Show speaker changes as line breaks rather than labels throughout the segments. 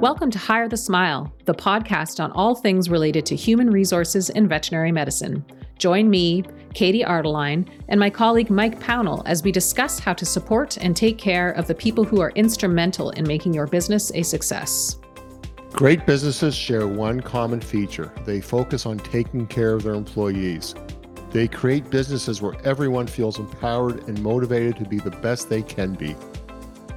Welcome to Hire the Smile, the podcast on all things related to human resources in veterinary medicine. Join me, Katie Ardeline, and my colleague Mike Pownall as we discuss how to support and take care of the people who are instrumental in making your business a success.
Great businesses share one common feature they focus on taking care of their employees. They create businesses where everyone feels empowered and motivated to be the best they can be.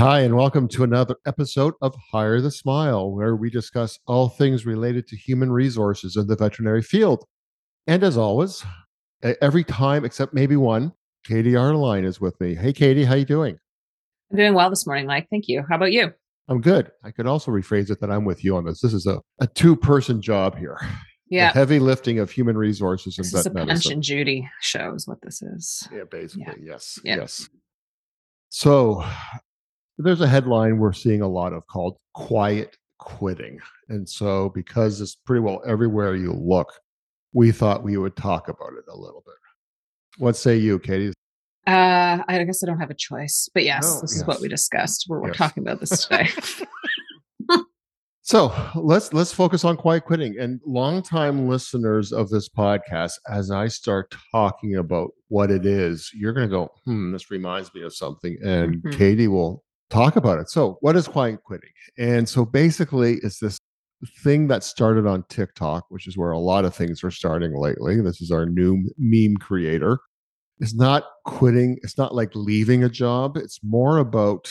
Hi, and welcome to another episode of Hire the Smile, where we discuss all things related to human resources in the veterinary field. And as always, every time except maybe one, Katie Ardeline is with me. Hey, Katie, how you doing?
I'm doing well this morning, Mike. Thank you. How about you?
I'm good. I could also rephrase it that I'm with you on this. This is a, a two person job here.
Yeah.
The heavy lifting of human resources
This
vet
is a Punch and Judy show, is what this is.
Yeah, basically, yes.
Yeah.
Yes. So there's a headline we're seeing a lot of called quiet quitting. And so because it's pretty well everywhere you look, we thought we would talk about it a little bit. What say you, Katie?
Uh, I guess I don't have a choice, but yes,
No,
this is what we discussed. We're, we're
Yes.
talking about this today.
So let's let's focus on quiet quitting. And longtime listeners of this podcast, as I start talking about what it is, you're going to go, "Hmm, this reminds me of something," and
Mhm.
Katie will talk about it. So, what is quiet quitting? And so, basically, it's this thing that started on TikTok, which is where a lot of things are starting lately. This is our new meme creator. It's not quitting. It's not like leaving a job. It's more about,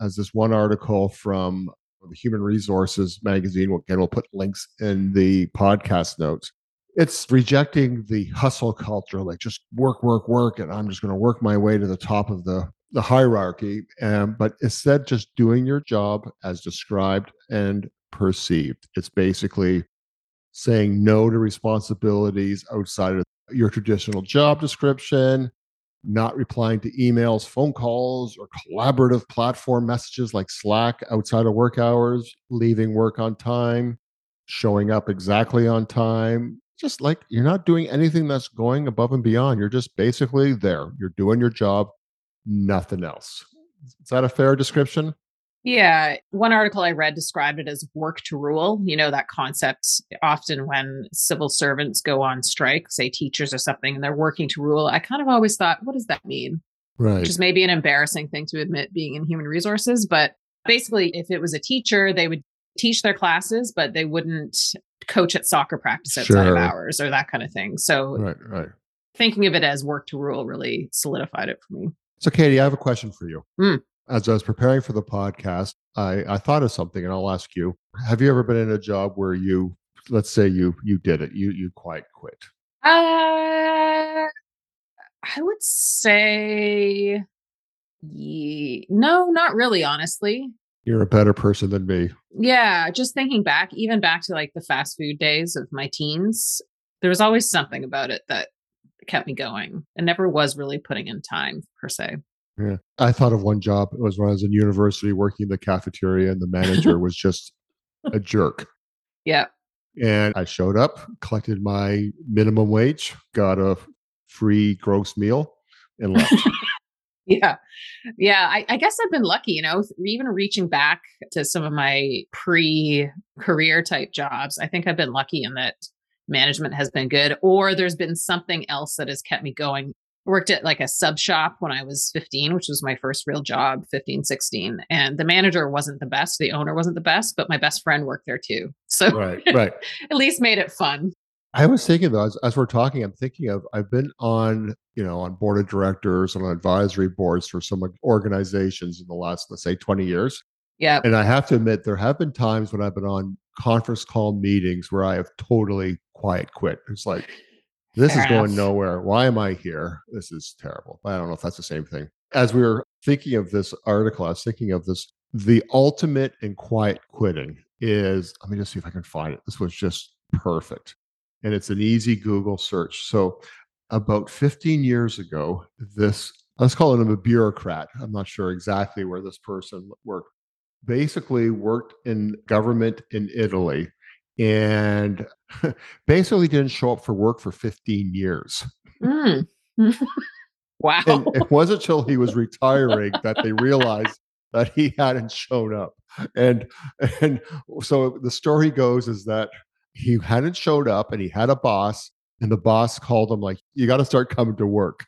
as this one article from the Human Resources magazine. Again, we'll put links in the podcast notes. It's rejecting the hustle culture, like just work, work, work, and I'm just going to work my way to the top of the the hierarchy. Um, but instead, just doing your job as described and perceived. It's basically saying no to responsibilities outside of your traditional job description, not replying to emails, phone calls, or collaborative platform messages like Slack outside of work hours, leaving work on time, showing up exactly on time. Just like you're not doing anything that's going above and beyond. You're just basically there. You're doing your job, nothing else. Is that a fair description?
yeah. One article I read described it as work to rule. You know, that concept often when civil servants go on strike, say teachers or something, and they're working to rule. I kind of always thought, what does that mean?
Right.
which is maybe an embarrassing thing to admit being in human resources. But basically, if it was a teacher, they would teach their classes, but they wouldn't coach at soccer practice outside
Sure.
of hours or that kind of thing. So
right, right.
thinking of it as work to rule really solidified it for me.
So, Katie, I have a question for you.
Mm.
As I was preparing for the podcast, I, I thought of something, and I'll ask you: Have you ever been in a job where you, let's say, you you did it, you you quite quit?
Uh, I would say, ye- no, not really, honestly.
You're a better person than me.
Yeah, just thinking back, even back to like the fast food days of my teens, there was always something about it that kept me going and never was really putting in time per se.
Yeah, I thought of one job. It was when I was in university working in the cafeteria, and the manager was just a jerk.
Yeah.
And I showed up, collected my minimum wage, got a free gross meal, and left.
Yeah. Yeah. I, I guess I've been lucky, you know, even reaching back to some of my pre career type jobs. I think I've been lucky in that management has been good, or there's been something else that has kept me going. I worked at like a sub shop when I was 15, which was my first real job, 15, 16. And the manager wasn't the best. The owner wasn't the best, but my best friend worked there too. So
right, right.
at least made it fun.
I was thinking though, as, as we're talking, I'm thinking of I've been on, you know, on board of directors and on advisory boards for some organizations in the last, let's say, 20 years.
Yeah.
And I have to admit, there have been times when I've been on conference call meetings where I have totally quiet quit. It's like, this
Fair
is going nowhere. Why am I here? This is terrible. I don't know if that's the same thing. As we were thinking of this article, I was thinking of this the ultimate in quiet quitting is let me just see if I can find it. This was just perfect. And it's an easy Google search. So, about 15 years ago, this let's call him a bureaucrat. I'm not sure exactly where this person worked. Basically, worked in government in Italy and basically didn't show up for work for 15 years.
Mm. wow.
And it wasn't until he was retiring that they realized that he hadn't shown up. And and so the story goes is that he hadn't showed up and he had a boss and the boss called him like you got to start coming to work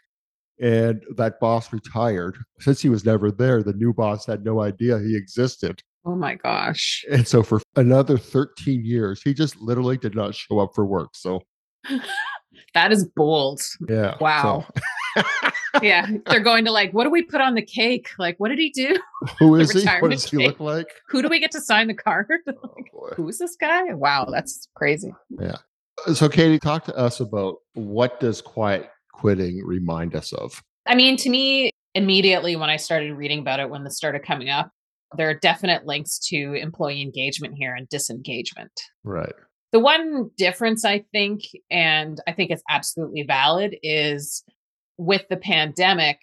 and that boss retired. Since he was never there the new boss had no idea he existed.
Oh my gosh.
And so for another 13 years he just literally did not show up for work so
that is bold.
Yeah
wow. So. yeah they're going to like what do we put on the cake? Like what did he do?
Who is he? What does he cake? look like?
Who do we get to sign the card? Oh, who's this guy? Wow that's crazy.
Yeah. So katie talk to us about what does quiet quitting remind us of
i mean to me immediately when i started reading about it when this started coming up there are definite links to employee engagement here and disengagement
right
the one difference i think and i think it's absolutely valid is with the pandemic,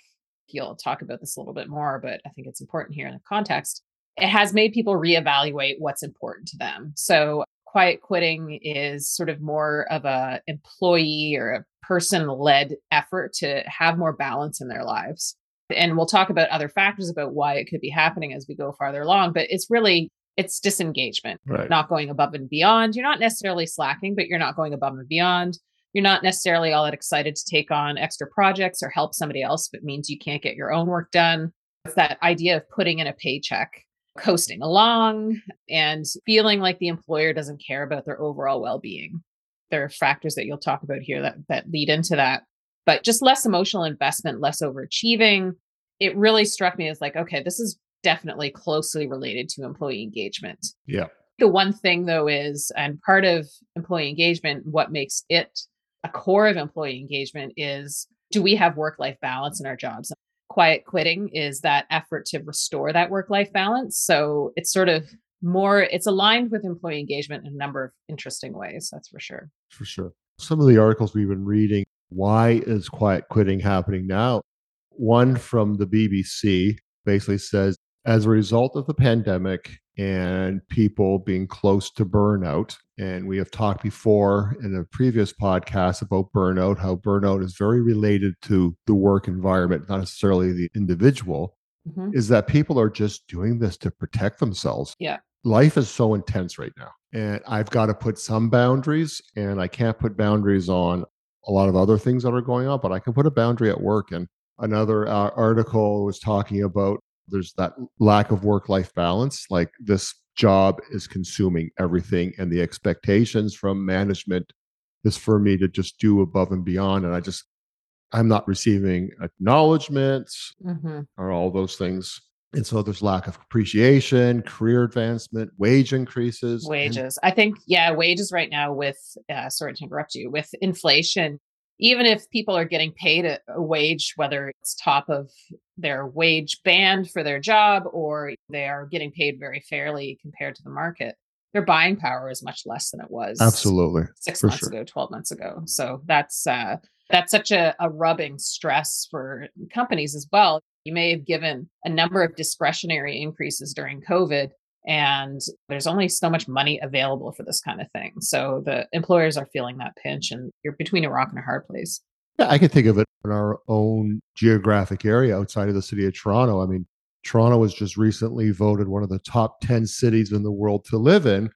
you'll talk about this a little bit more, but I think it's important here in the context. It has made people reevaluate what's important to them. So quiet quitting is sort of more of a employee or a person led effort to have more balance in their lives. And we'll talk about other factors about why it could be happening as we go farther along, but it's really it's disengagement,
right.
not going above and beyond. You're not necessarily slacking, but you're not going above and beyond you're not necessarily all that excited to take on extra projects or help somebody else if it means you can't get your own work done. It's that idea of putting in a paycheck, coasting along, and feeling like the employer doesn't care about their overall well being. There are factors that you'll talk about here that, that lead into that, but just less emotional investment, less overachieving. It really struck me as like, okay, this is definitely closely related to employee engagement.
Yeah.
The one thing though is, and part of employee engagement, what makes it a core of employee engagement is do we have work life balance in our jobs? Quiet quitting is that effort to restore that work life balance. So it's sort of more, it's aligned with employee engagement in a number of interesting ways. That's for sure.
For sure. Some of the articles we've been reading, why is quiet quitting happening now? One from the BBC basically says as a result of the pandemic and people being close to burnout. And we have talked before in a previous podcast about burnout, how burnout is very related to the work environment, not necessarily the individual. Mm-hmm. Is that people are just doing this to protect themselves.
Yeah.
Life is so intense right now. And I've got to put some boundaries, and I can't put boundaries on a lot of other things that are going on, but I can put a boundary at work. And another uh, article was talking about there's that lack of work life balance. Like this job is consuming everything, and the expectations from management is for me to just do above and beyond. And I just, I'm not receiving acknowledgments mm-hmm. or all those things. And so there's lack of appreciation, career advancement, wage increases.
Wages. And- I think, yeah, wages right now with, uh, sorry to interrupt you, with inflation, even if people are getting paid a, a, wage, whether it's top of their wage band for their job or they are getting paid very fairly compared to the market, their buying power is much less than it was
absolutely
six months sure. ago, 12 months ago. So that's uh, that's such a, a rubbing stress for companies as well. You may have given a number of discretionary increases during COVID, and there's only so much money available for this kind of thing. So the employers are feeling that pinch and you're between a rock and a hard place.
Yeah, I can think of it in our own geographic area outside of the city of Toronto. I mean, Toronto was just recently voted one of the top 10 cities in the world to live in,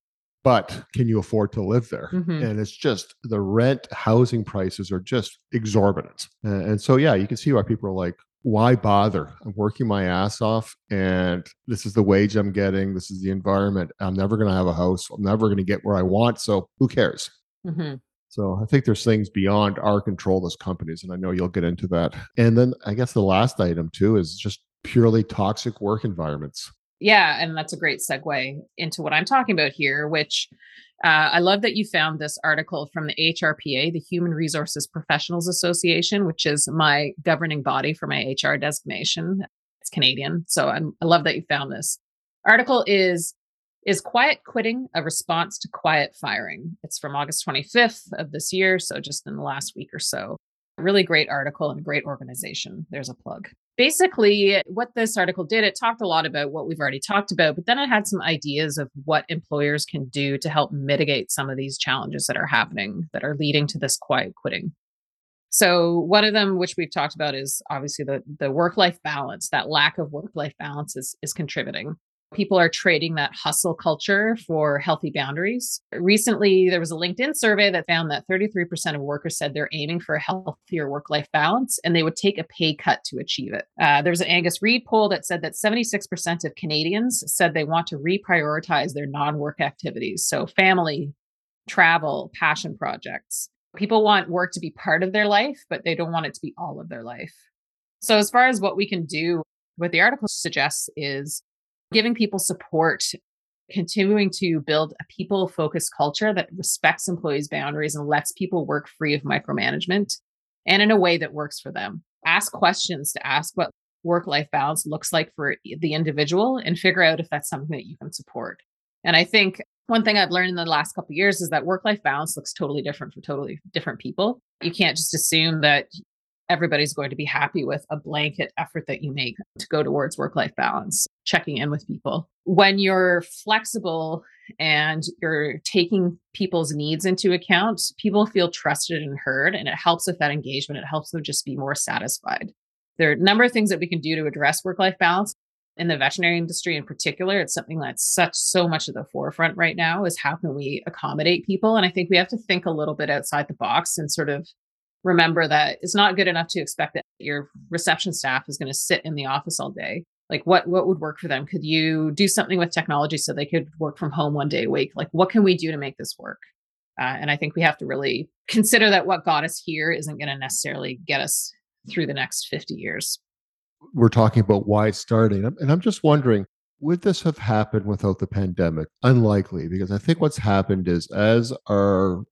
but can you afford to live there? Mm-hmm. And it's just the rent, housing prices are just exorbitant. And so, yeah, you can see why people are like, why bother? I'm working my ass off and this is the wage I'm getting. This is the environment. I'm never going to have a house. I'm never going to get where I want. So who cares? Mm-hmm. So I think there's things beyond our control as companies. And I know you'll get into that. And then I guess the last item too is just purely toxic work environments.
Yeah. And that's a great segue into what I'm talking about here, which uh, I love that you found this article from the HRPA, the Human Resources Professionals Association, which is my governing body for my HR designation. It's Canadian. So I'm, I love that you found this. Article is Is Quiet Quitting a Response to Quiet Firing? It's from August 25th of this year, so just in the last week or so. Really great article and great organization. There's a plug. Basically, what this article did, it talked a lot about what we've already talked about, but then it had some ideas of what employers can do to help mitigate some of these challenges that are happening that are leading to this quiet quitting. So one of them, which we've talked about, is obviously the the work life balance. That lack of work life balance is is contributing. People are trading that hustle culture for healthy boundaries. Recently, there was a LinkedIn survey that found that 33% of workers said they're aiming for a healthier work life balance and they would take a pay cut to achieve it. Uh, there was an Angus Reid poll that said that 76% of Canadians said they want to reprioritize their non work activities. So, family, travel, passion projects. People want work to be part of their life, but they don't want it to be all of their life. So, as far as what we can do, what the article suggests is giving people support, continuing to build a people focused culture that respects employees' boundaries and lets people work free of micromanagement and in a way that works for them. Ask questions to ask what work life balance looks like for the individual and figure out if that's something that you can support. And I think one thing I've learned in the last couple years is that work life balance looks totally different for totally different people. You can't just assume that everybody's going to be happy with a blanket effort that you make to go towards work life balance, checking in with people. When you're flexible and you're taking people's needs into account, people feel trusted and heard, and it helps with that engagement. It helps them just be more satisfied. There are a number of things that we can do to address work life balance in the veterinary industry in particular it's something that's such so much at the forefront right now is how can we accommodate people and i think we have to think a little bit outside the box and sort of remember that it's not good enough to expect that your reception staff is going to sit in the office all day. Like what what would work for them? Could you do something with technology so they could work from home one day a week? Like what can we do to make this work? Uh, and i think we have to really consider that what got us here isn't going to necessarily get us through the next 50 years.
We're talking about why it's starting. And I'm just wondering, would this have happened without the pandemic? Unlikely, because I think what's happened is as our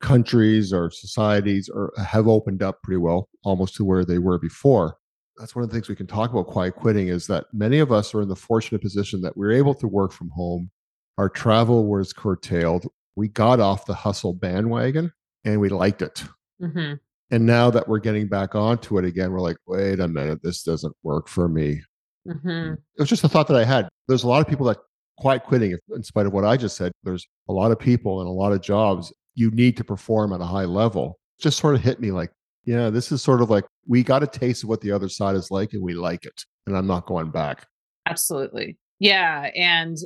countries or societies are, have opened up pretty well, almost to where they were before. That's one of the things we can talk about quiet quitting is that many of us are in the fortunate position that we're able to work from home. Our travel was curtailed. We got off the hustle bandwagon and we liked it. Mm-hmm. And now that we're getting back onto it again, we're like, wait a minute, this doesn't work for me. Mm-hmm. It was just a thought that I had. There's a lot of people that quiet quitting, in spite of what I just said. There's a lot of people and a lot of jobs you need to perform at a high level. Just sort of hit me like, yeah, this is sort of like we got a taste of what the other side is like and we like it. And I'm not going back.
Absolutely. Yeah. And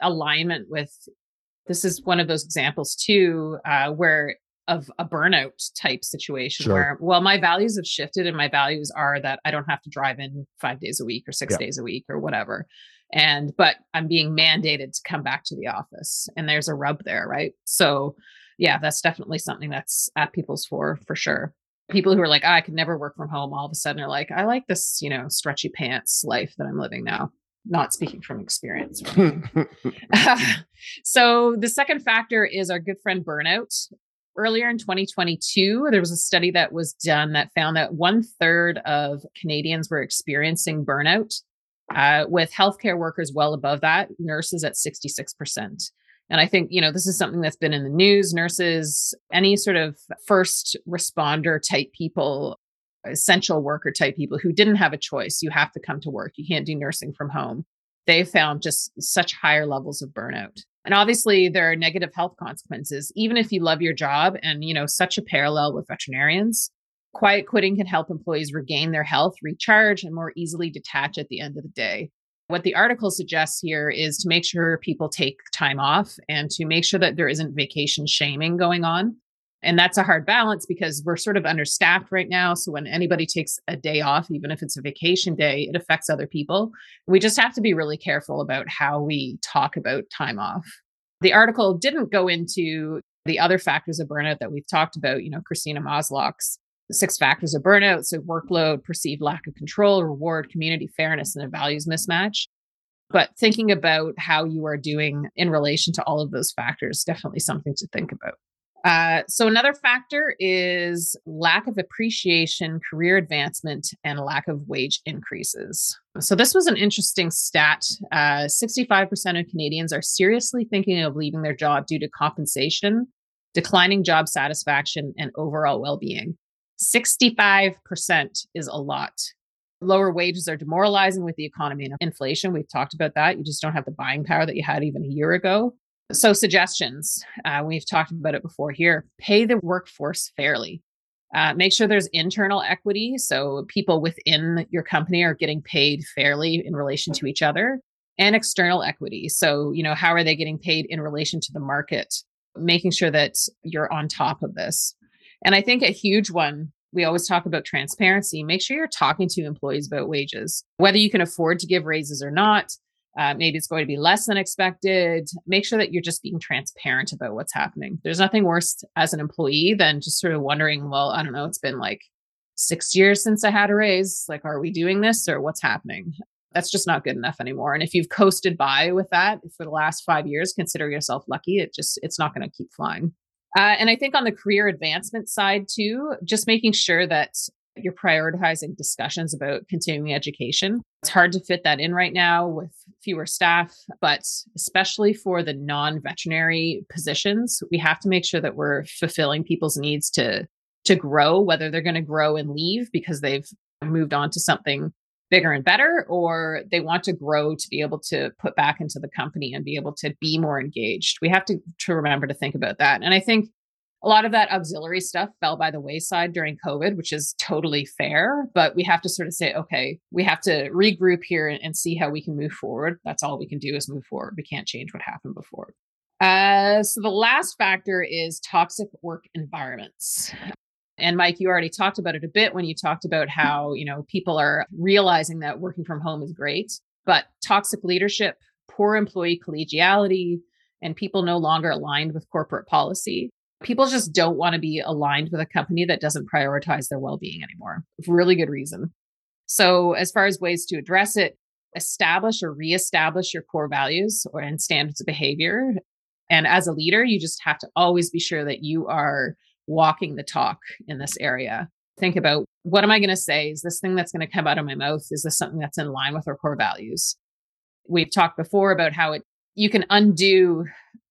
alignment with this is one of those examples too, uh, where of a burnout type situation sure. where well my values have shifted and my values are that i don't have to drive in five days a week or six yeah. days a week or whatever and but i'm being mandated to come back to the office and there's a rub there right so yeah that's definitely something that's at people's for for sure people who are like oh, i could never work from home all of a sudden are like i like this you know stretchy pants life that i'm living now not speaking from experience. so the second factor is our good friend burnout earlier in 2022, there was a study that was done that found that one third of Canadians were experiencing burnout, uh, with healthcare workers well above that, nurses at 66%. And I think, you know, this is something that's been in the news. Nurses, any sort of first responder type people, essential worker type people who didn't have a choice. You have to come to work. You can't do nursing from home. They found just such higher levels of burnout. And obviously there are negative health consequences, even if you love your job and, you know, such a parallel with veterinarians. Quiet quitting can help employees regain their health, recharge, and more easily detach at the end of the day. What the article suggests here is to make sure people take time off and to make sure that there isn't vacation shaming going on. And that's a hard balance because we're sort of understaffed right now. So when anybody takes a day off, even if it's a vacation day, it affects other people. We just have to be really careful about how we talk about time off. The article didn't go into the other factors of burnout that we've talked about, you know, Christina Six factors of burnout. So workload, perceived lack of control, reward, community fairness, and a values mismatch. But thinking about how you are doing in relation to all of those factors, definitely something to think about. Uh, so, another factor is lack of appreciation, career advancement, and lack of wage increases. So, this was an interesting stat. Uh, 65% of Canadians are seriously thinking of leaving their job due to compensation, declining job satisfaction, and overall well being. 65% is a lot. Lower wages are demoralizing with the economy and inflation. We've talked about that. You just don't have the buying power that you had even a year ago. So, suggestions uh, we've talked about it before here pay the workforce fairly. Uh, make sure there's internal equity. So, people within your company are getting paid fairly in relation to each other, and external equity. So, you know, how are they getting paid in relation to the market? Making sure that you're on top of this. And I think a huge one we always talk about transparency. Make sure you're talking to employees about wages, whether you can afford to give raises or not. Uh, maybe it's going to be less than expected. Make sure that you're just being transparent about what's happening. There's nothing worse as an employee than just sort of wondering, well, I don't know, it's been like six years since I had a raise. Like, are we doing this or what's happening? That's just not good enough anymore. And if you've coasted by with that for the last five years, consider yourself lucky. It just, it's not going to keep flying. Uh, and I think on the career advancement side too, just making sure that you're prioritizing discussions about continuing education. It's hard to fit that in right now with fewer staff, but especially for the non veterinary positions, we have to make sure that we're fulfilling people's needs to to grow whether they're going to grow and leave because they've moved on to something bigger and better or they want to grow to be able to put back into the company and be able to be more engaged we have to to remember to think about that and i think a lot of that auxiliary stuff fell by the wayside during COVID, which is totally fair. But we have to sort of say, okay, we have to regroup here and, see how we can move forward. That's all we can do is move forward. We can't change what happened before. Uh, so the last factor is toxic work environments. And Mike, you already talked about it a bit when you talked about how, you know, people are realizing that working from home is great, but toxic leadership, poor employee collegiality, and people no longer aligned with corporate policy. People just don't want to be aligned with a company that doesn't prioritize their well-being anymore really good reason. So as far as ways to address it establish or reestablish your core values or and standards of behavior. And as a leader you just have to always be sure that you are walking the talk in this area. Think about what am i going to say? Is this thing that's going to come out of my mouth? Is this something that's in line with our core values? We've talked before about how it you can undo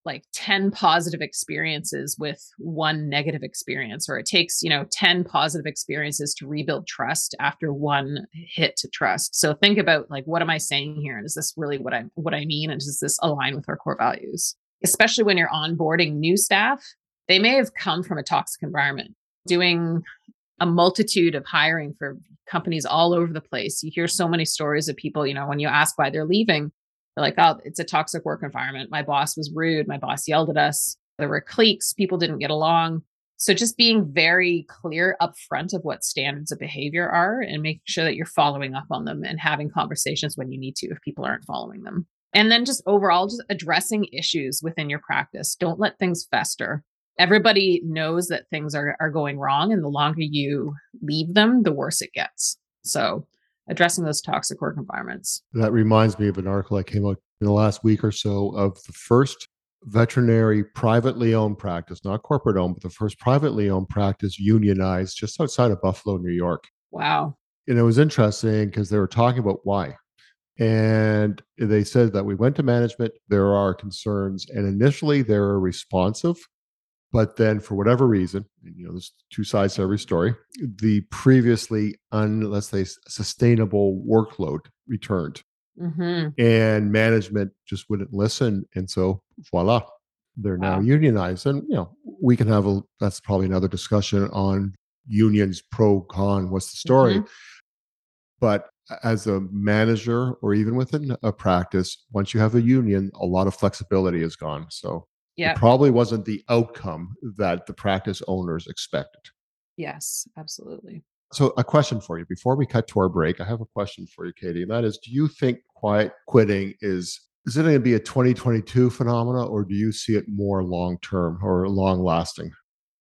like 10 positive experiences with one negative experience or it takes you know 10 positive experiences to rebuild trust after one hit to trust. So think about like what am i saying here? And is this really what i what i mean? And does this align with our core values? Especially when you're onboarding new staff they may have come from a toxic environment doing a multitude of hiring for companies all over the place you hear so many stories of people you know when you ask why they're leaving they're like, oh, it's a toxic work environment. My boss was rude. My boss yelled at us. There were cliques. People didn't get along. So just being very clear upfront of what standards of behavior are and making sure that you're following up on them and having conversations when you need to if people aren't following them. And then just overall, just addressing issues within your practice. Don't let things fester. Everybody knows that things are, are going wrong. And the longer you leave them, the worse it gets. So addressing those toxic work environments.
That reminds me of an article that came out in the last week or so of the first veterinary privately owned practice, not corporate owned, but the first privately owned practice unionized just outside of Buffalo, New York.
Wow.
And it was interesting because they were talking about why. And they said that we went to management, there are concerns, and initially they were responsive but then, for whatever reason, you know, there's two sides to every story. The previously, un, let's say, sustainable workload returned, mm-hmm. and management just wouldn't listen, and so voila, they're wow. now unionized. And you know, we can have a that's probably another discussion on unions pro con. What's the story? Mm-hmm. But as a manager or even within a practice, once you have a union, a lot of flexibility is gone. So yeah. It probably wasn't the outcome that the practice owners expected.
Yes, absolutely.
So, a question for you before we cut to our break. I have a question for you, Katie, and that is do you think quiet quitting is is it going to be a 2022 phenomena or do you see it more long term or long lasting?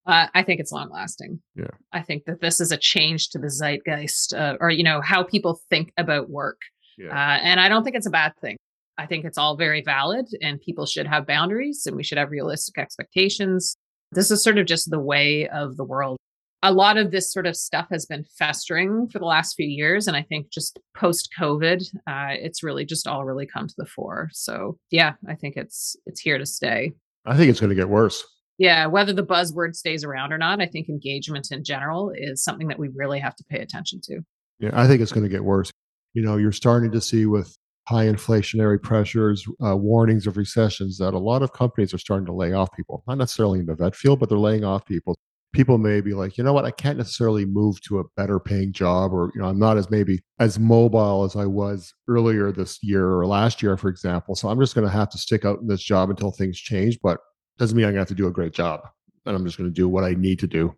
Uh, I think it's long lasting.
Yeah.
I think that this is a change to the zeitgeist uh, or, you know, how people think about work. Yeah. Uh, and I don't think it's a bad thing. I think it's all very valid and people should have boundaries and we should have realistic expectations. This is sort of just the way of the world. A lot of this sort of stuff has been festering for the last few years. And I think just post COVID, uh, it's really just all really come to the fore. So yeah, I think it's it's here to stay.
I think it's going to get worse.
Yeah, whether the buzzword stays around or not, I think engagement in general is something that we really have to pay attention to.
Yeah, I think it's going to get worse. You know, you're starting to see with high inflationary pressures, uh, warnings of recessions, that a lot of companies are starting to lay off people. Not necessarily in the vet field, but they're laying off people. People may be like, you know what, I can't necessarily move to a better paying job, or you know, I'm not as maybe as mobile as I was earlier this year or last year, for example. So I'm just going to have to stick out in this job until things change. But doesn't mean I'm going to have to do a great job, and I'm just going to do what I need to do.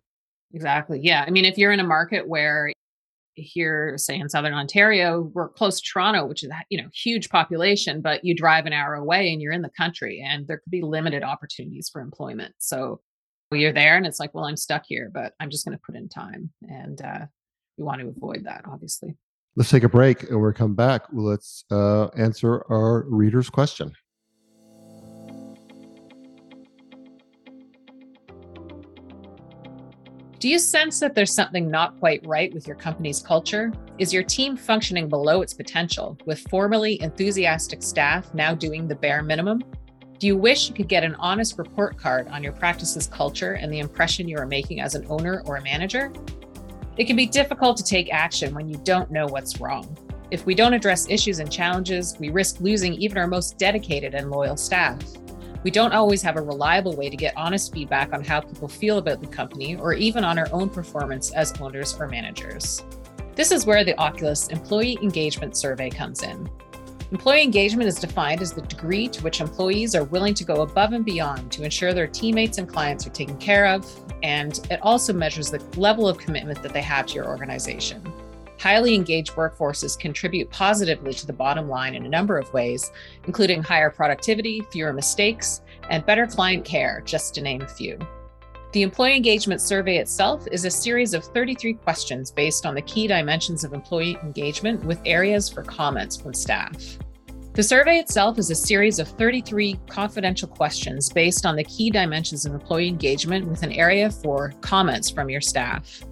Exactly. Yeah. I mean, if you're in a market where here, say in Southern Ontario, we're close to Toronto, which is you know huge population, but you drive an hour away and you're in the country, and there could be limited opportunities for employment. So you're there, and it's like, well, I'm stuck here, but I'm just going to put in time, and uh, we want to avoid that, obviously.
Let's take a break, and when we come back, let's uh, answer our reader's question.
Do you sense that there's something not quite right with your company's culture? Is your team functioning below its potential, with formerly enthusiastic staff now doing the bare minimum? Do you wish you could get an honest report card on your practice's culture and the impression you are making as an owner or a manager? It can be difficult to take action when you don't know what's wrong. If we don't address issues and challenges, we risk losing even our most dedicated and loyal staff. We don't always have a reliable way to get honest feedback on how people feel about the company or even on our own performance as owners or managers. This is where the Oculus Employee Engagement Survey comes in. Employee engagement is defined as the degree to which employees are willing to go above and beyond to ensure their teammates and clients are taken care of, and it also measures the level of commitment that they have to your organization. Highly engaged workforces contribute positively to the bottom line in a number of ways, including higher productivity, fewer mistakes, and better client care, just to name a few. The Employee Engagement Survey itself is a series of 33 questions based on the key dimensions of employee engagement with areas for comments from staff. The survey itself is a series of 33 confidential questions based on the key dimensions of employee engagement with an area for comments from your staff.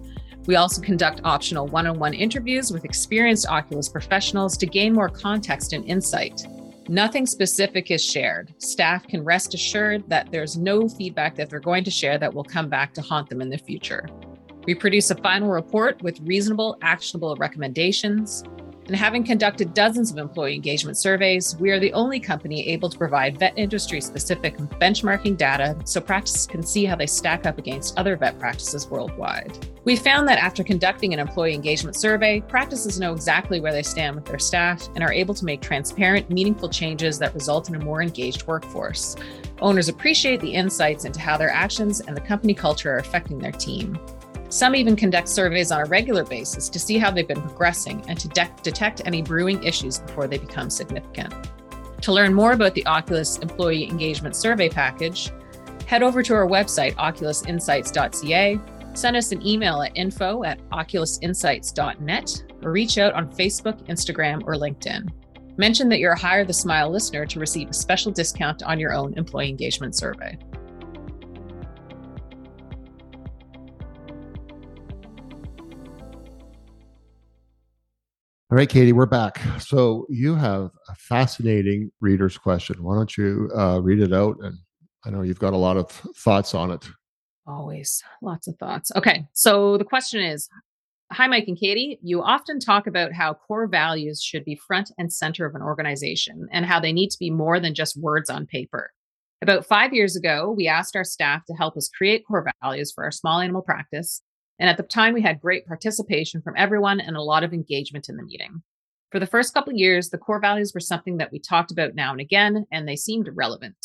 We also conduct optional one on one interviews with experienced Oculus professionals to gain more context and insight. Nothing specific is shared. Staff can rest assured that there's no feedback that they're going to share that will come back to haunt them in the future. We produce a final report with reasonable, actionable recommendations and having conducted dozens of employee engagement surveys, we are the only company able to provide vet industry specific benchmarking data so practices can see how they stack up against other vet practices worldwide. We found that after conducting an employee engagement survey, practices know exactly where they stand with their staff and are able to make transparent, meaningful changes that result in a more engaged workforce. Owners appreciate the insights into how their actions and the company culture are affecting their team. Some even conduct surveys on a regular basis to see how they've been progressing and to de- detect any brewing issues before they become significant. To learn more about the Oculus Employee Engagement Survey Package, head over to our website, oculusinsights.ca, send us an email at info at oculusinsights.net, or reach out on Facebook, Instagram, or LinkedIn. Mention that you're a Hire the Smile listener to receive a special discount on your own employee engagement survey.
All right, Katie, we're back. So you have a fascinating reader's question. Why don't you uh, read it out? And I know you've got a lot of thoughts on it.
Always lots of thoughts. Okay. So the question is Hi, Mike and Katie. You often talk about how core values should be front and center of an organization and how they need to be more than just words on paper. About five years ago, we asked our staff to help us create core values for our small animal practice and at the time, we had great participation from everyone and a lot of engagement in the meeting. For the first couple years, the core values were something that we talked about now and again, and they seemed relevant.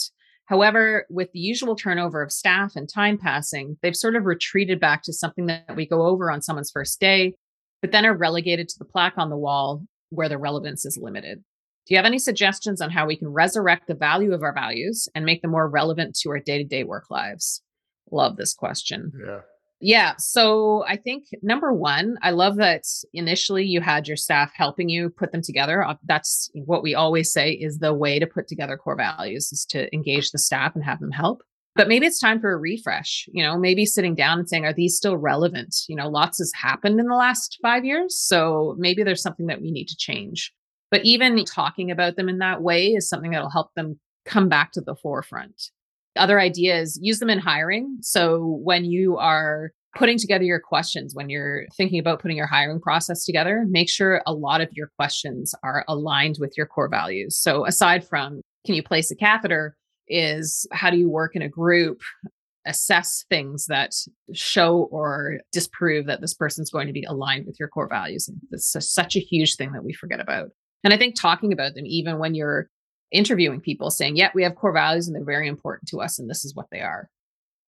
However, with the usual turnover of staff and time passing, they've sort of retreated back to something that we go over on someone's first day, but then are relegated to the plaque on the wall where the relevance is limited. Do you have any suggestions on how we can resurrect the value of our values and make them more relevant to our day to day work lives? Love this question.
Yeah.
Yeah. So I think number one, I love that initially you had your staff helping you put them together. Uh, that's what we always say is the way to put together core values is to engage the staff and have them help. But maybe it's time for a refresh, you know, maybe sitting down and saying, are these still relevant? You know, lots has happened in the last five years. So maybe there's something that we need to change. But even talking about them in that way is something that'll help them come back to the forefront. Other ideas, use them in hiring. So when you are putting together your questions, when you're thinking about putting your hiring process together, make sure a lot of your questions are aligned with your core values. So aside from can you place a catheter, is how do you work in a group? Assess things that show or disprove that this person's going to be aligned with your core values. It's such a huge thing that we forget about. And I think talking about them, even when you're interviewing people saying, yeah, we have core values and they're very important to us and this is what they are.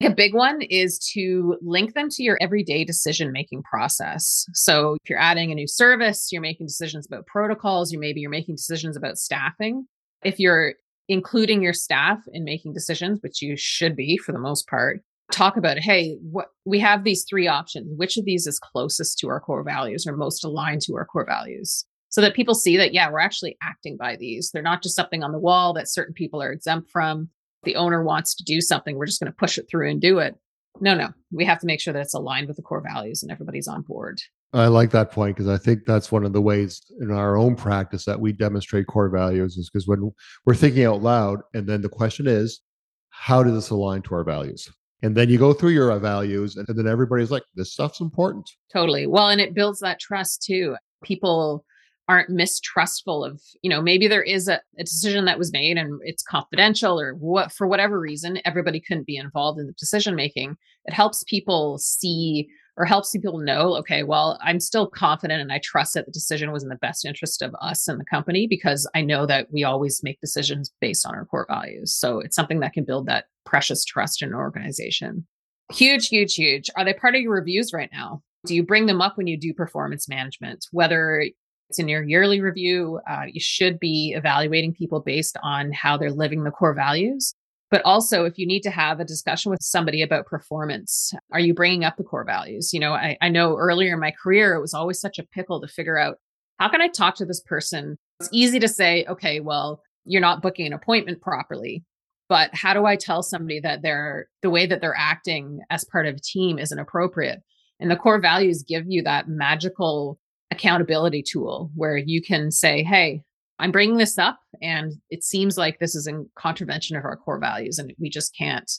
A big one is to link them to your everyday decision making process. So if you're adding a new service, you're making decisions about protocols, you maybe you're making decisions about staffing. If you're including your staff in making decisions, which you should be for the most part, talk about, hey, what we have these three options. Which of these is closest to our core values or most aligned to our core values? So that people see that, yeah, we're actually acting by these. They're not just something on the wall that certain people are exempt from. The owner wants to do something, we're just going to push it through and do it. No, no, we have to make sure that it's aligned with the core values and everybody's on board.
I like that point because I think that's one of the ways in our own practice that we demonstrate core values is because when we're thinking out loud, and then the question is, how does this align to our values? And then you go through your values, and then everybody's like, this stuff's important.
Totally. Well, and it builds that trust too. People aren't mistrustful of you know maybe there is a, a, decision that was made and it's confidential or what for whatever reason everybody couldn't be involved in the decision making. It helps people see or helps people know okay well i'm still confident and i trust that the decision was in the best interest of us and the company because i know that we always make decisions based on our core values. So it's something that can build that precious trust in an organization. Huge huge huge. Are they part of your reviews right now? Do you bring them up when you do performance management whether it's in your yearly review. Uh, you should be evaluating people based on how they're living the core values. But also, if you need to have a discussion with somebody about performance, are you bringing up the core values? You know, I, I know earlier in my career, it was always such a pickle to figure out how can I talk to this person? It's easy to say, okay, well, you're not booking an appointment properly. But how do I tell somebody that they're the way that they're acting as part of a team isn't appropriate? And the core values give you that magical accountability tool where you can say, Hey, I'm bringing this up and it seems like this is in contravention of our core values and we just can't.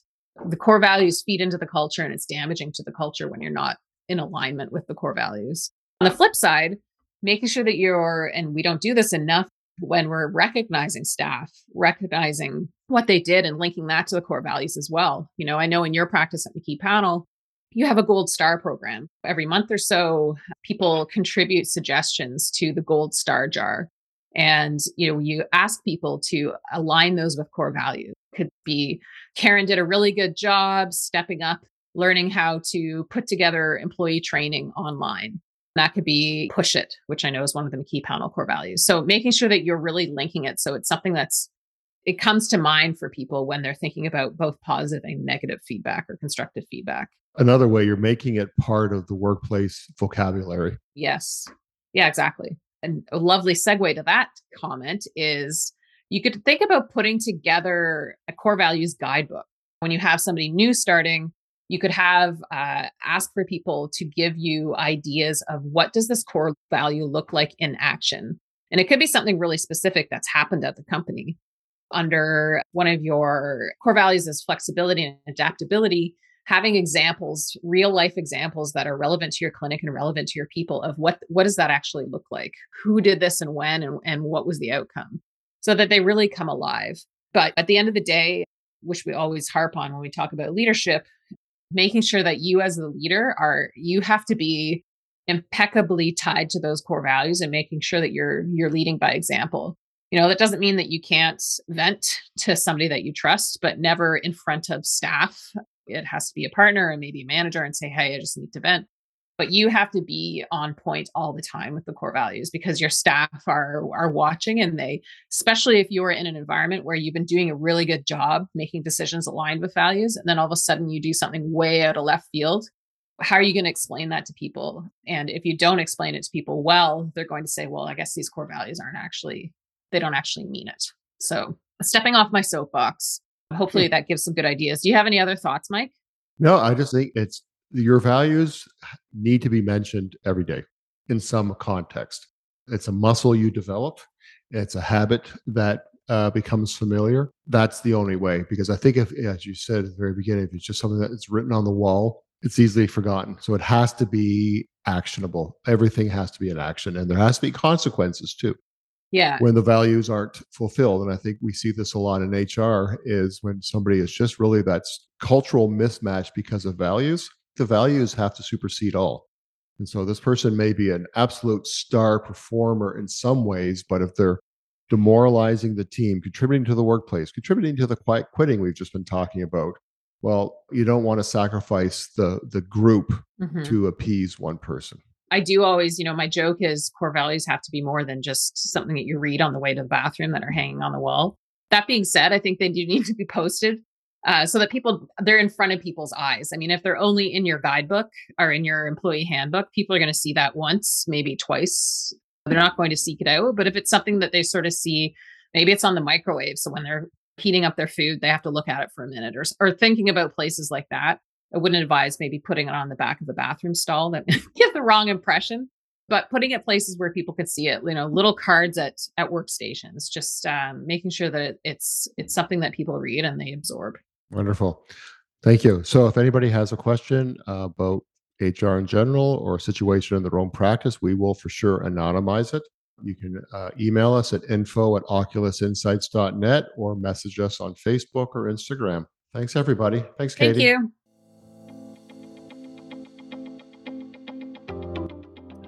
The core values feed into the culture and it's damaging to the culture when you're not in alignment with the core values. On the flip side, making sure that you're, and we don't do this enough when we're recognizing staff, recognizing what they did and linking that to the core values as well. You know, I know in your practice at McKee-Pownall, you have a gold star program. Every month or so, people contribute suggestions to the gold star jar. And you know, you ask people to align those with core values. Could be Karen did a really good job stepping up, learning how to put together employee training online. That could be push it, which I know is one of the key panel core values. So making sure that you're really linking it so it's something that's it comes to mind for people when they're thinking about both positive and negative feedback or constructive feedback
another way you're making it part of the workplace vocabulary.
Yes. Yeah, exactly. And a lovely segue to that comment is you could think about putting together a core values guidebook. When you have somebody new starting, you could have uh, ask for people to give you ideas of what does this core value look like in action and it could be something really specific that's happened at the company under one of your core values is flexibility and adaptability having examples real life examples that are relevant to your clinic and relevant to your people of what what does that actually look like? Who did this and when and, and what was the outcome? So that they really come alive. But at the end of the day which we always harp on when we talk about leadership making sure that you as the leader are you have to be impeccably tied to those core values and making sure that you're you're leading by example you know that doesn't mean that you can't vent to somebody that you trust but never in front of staff it has to be a partner and maybe a manager and say, hey, I just need to vent. But you have to be on point all the time with the core values because your staff are are watching and they, especially if you are in an environment where you've been doing a really good job making decisions aligned with values, and then all of a sudden you do something way out of left field. How are you going to explain that to people? And if you don't explain it to people well, they're going to say, well, I guess these core values aren't actually, they don't actually mean it. So stepping off my soapbox, hopefully that gives some good ideas. Do you have any other thoughts, Mike?
No, I just think it's your values need to be mentioned every day in some context. It's a muscle you develop, it's a habit that uh, becomes familiar. That's the only way. Because I think if, as you said at the very beginning, if it's just something that's written on the wall, it's easily forgotten. So it has to be actionable. Everything has to be an action, and there has to be consequences too.
Yeah.
When the values aren't fulfilled, and I think we see this a lot in HR, is when somebody is just really that's cultural mismatch because of values. The values have to supersede all. And so this person may be an absolute star performer in some ways, but if they're demoralizing the team, contributing to the workplace, contributing to the quiet quitting we've just been talking about, well, you don't want to sacrifice the the group mm-hmm. to appease one person.
I do always, you know, my joke is core values have to be more than just something that you read on the way to the bathroom that are hanging on the wall. That being said, I think they do need to be posted uh, so that people they're in front of people's eyes. I mean, if they're only in your guidebook or in your employee handbook, people are going to see that once, maybe twice. They're not going to seek it out. But if it's something that they sort of see, maybe it's on the microwave. So when they're heating up their food, they have to look at it for a minute or, or thinking about places like that. I wouldn't advise maybe putting it on the back of the bathroom stall that give the wrong impression, but putting it places where people could see it, you know, little cards at at workstations, just um, making sure that it's it's something that people read and they absorb.
Wonderful. Thank you. So if anybody has a question uh, about HR in general or a situation in their own practice, we will for sure anonymize it. You can uh, email us at info at oculusinsights.net or message us on Facebook or Instagram. Thanks, everybody. Thanks, Katie.
Thank you.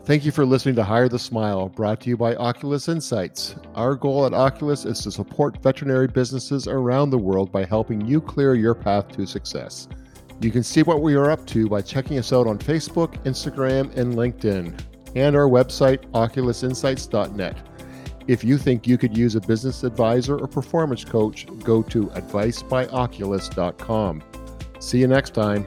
Thank you for listening to Hire the Smile, brought to you by Oculus Insights. Our goal at Oculus is to support veterinary businesses around the world by helping you clear your path to success. You can see what we are up to by checking us out on Facebook, Instagram, and LinkedIn, and our website, oculusinsights.net. If you think you could use a business advisor or performance coach, go to advicebyoculus.com. See you next time.